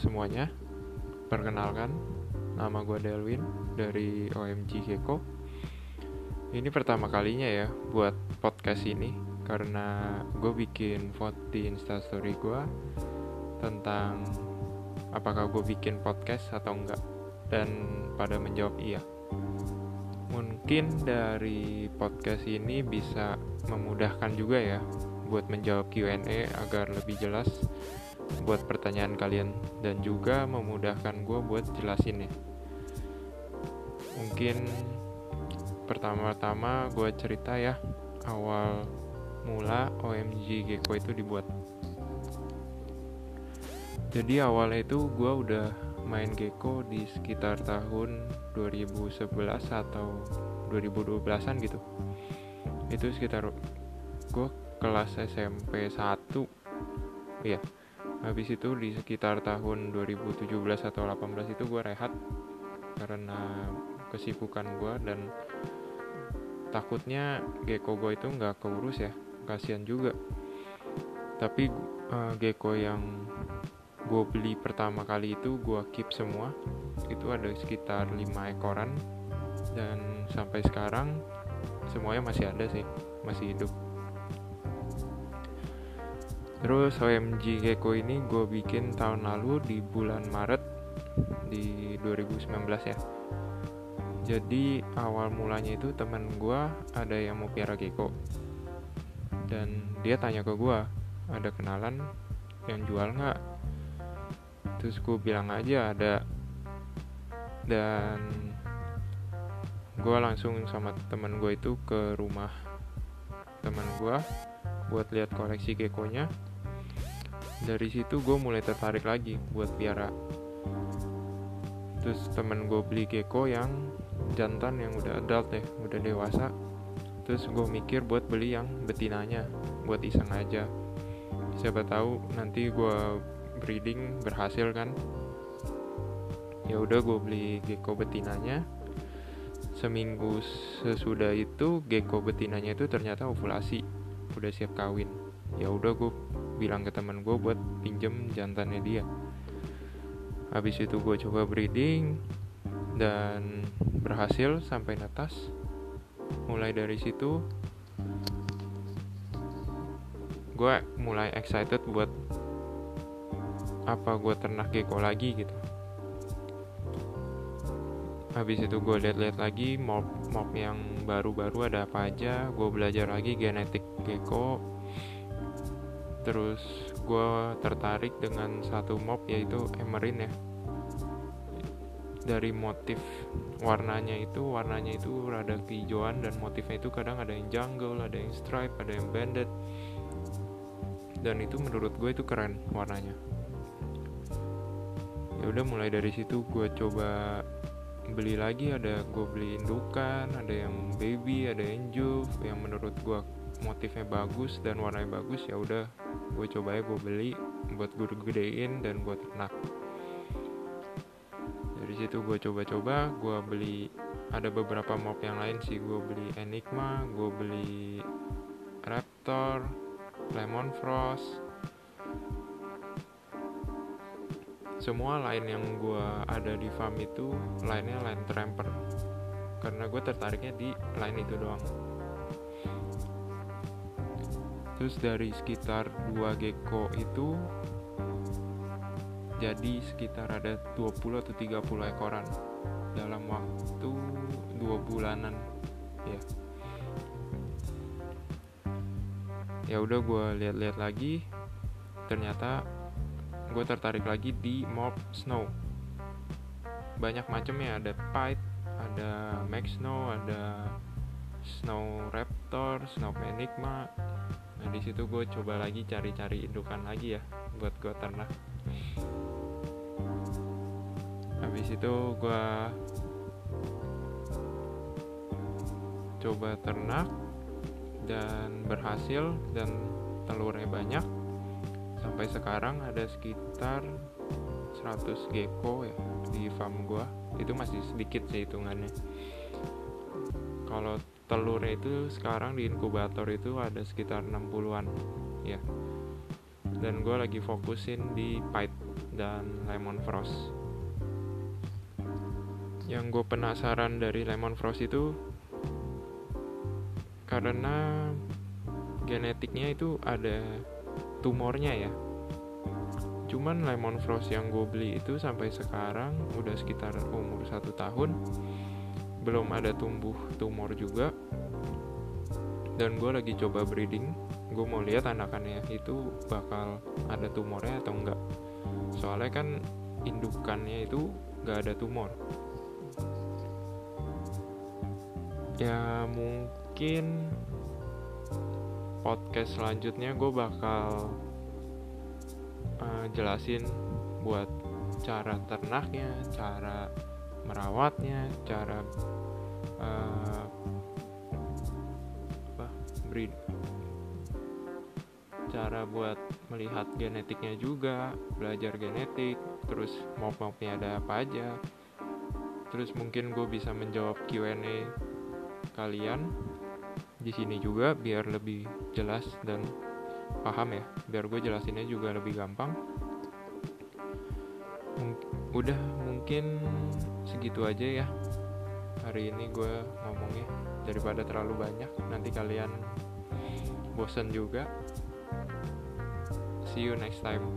semuanya, perkenalkan, nama gue Delwin dari OMG Gecko. Ini pertama kalinya ya buat podcast ini karena gue bikin vote di instastory gue tentang apakah gue bikin podcast atau enggak dan pada menjawab iya. Mungkin dari podcast ini bisa memudahkan juga ya buat menjawab Q&A agar lebih jelas buat pertanyaan kalian dan juga memudahkan gue buat jelasin ya. Mungkin pertama-tama gue cerita ya awal mula OMG Gecko itu dibuat. Jadi awalnya itu gue udah main Gecko di sekitar tahun 2011 atau 2012an gitu. Itu sekitar gue kelas SMP 1 iya habis itu di sekitar tahun 2017 atau 18 itu gue rehat karena kesibukan gue dan takutnya gecko gue itu nggak keurus ya kasihan juga. Tapi uh, gecko yang gue beli pertama kali itu gue keep semua itu ada sekitar 5 ekoran. Dan sampai sekarang semuanya masih ada sih masih hidup Terus OMG Gecko ini gue bikin tahun lalu di bulan Maret di 2019 ya. Jadi awal mulanya itu teman gue ada yang mau piara gecko dan dia tanya ke gue ada kenalan yang jual nggak? Terus gue bilang aja ada dan gue langsung sama teman gue itu ke rumah teman gue buat lihat koleksi geckonya dari situ gue mulai tertarik lagi buat piara. Terus temen gue beli gecko yang jantan yang udah adult deh udah dewasa. Terus gue mikir buat beli yang betinanya buat iseng aja. Siapa tahu nanti gue breeding berhasil kan? Ya udah gue beli gecko betinanya. Seminggu sesudah itu gecko betinanya itu ternyata ovulasi udah siap kawin. Ya udah gue bilang ke teman gue buat pinjem jantannya dia. Habis itu gue coba breeding dan berhasil sampai netas mulai dari situ gue mulai excited buat apa gue ternak gecko lagi gitu. Habis itu gue lihat-lihat lagi mob mob yang baru-baru ada apa aja. Gue belajar lagi genetik gecko terus gue tertarik dengan satu mob yaitu emerin ya. Dari motif warnanya itu warnanya itu rada kehijauan dan motifnya itu kadang ada yang jungle ada yang stripe ada yang banded. Dan itu menurut gue itu keren warnanya. Ya udah mulai dari situ gue coba beli lagi. Ada gue beli indukan ada yang baby ada yang juve. Yang menurut gue motifnya bagus dan warnanya bagus ya udah gue coba ya gue beli buat gue gedein dan gue ternak. Dari situ gue coba-coba gue beli ada beberapa mob yang lain sih gue beli Enigma gue beli Raptor Lemon Frost. Semua lain yang gue ada di farm itu lainnya lain tramper. Karena gue tertariknya di lain itu doang terus dari sekitar dua gecko itu jadi sekitar ada 20 atau 30 ekoran dalam waktu dua bulanan. Ya. Ya udah gue lihat-lihat lagi. Ternyata gue tertarik lagi di mob snow. Banyak macamnya ada pipe ada max snow ada snow raptor snow enigma nah di situ gue coba lagi cari-cari indukan lagi ya buat gue ternak. Habis itu gue coba ternak dan berhasil dan telurnya banyak. Sampai sekarang ada sekitar 100 gecko ya di farm gue itu masih sedikit sih hitungannya. Kalau telurnya itu sekarang di inkubator itu ada sekitar 60-an ya. Dan gue lagi fokusin di pipe dan lemon frost. Yang gue penasaran dari lemon frost itu karena genetiknya itu ada tumornya ya. Cuman lemon frost yang gue beli itu sampai sekarang udah sekitar umur satu tahun belum ada tumbuh tumor juga. Dan gue lagi coba breeding gue mau lihat anakannya itu bakal ada tumornya atau enggak. Soalnya kan indukannya itu gak ada tumor. Ya mungkin podcast selanjutnya gue bakal uh, jelasin buat cara ternaknya cara merawatnya cara uh, apa breed cara buat melihat genetiknya juga belajar genetik terus mob-mobnya ada apa aja. Terus mungkin gue bisa menjawab Q&A kalian di sini juga biar lebih jelas dan paham ya. Biar gue jelasinnya juga lebih gampang. Udah mungkin segitu aja ya. Hari ini gue ngomongnya daripada terlalu banyak nanti kalian bosan juga. See you next time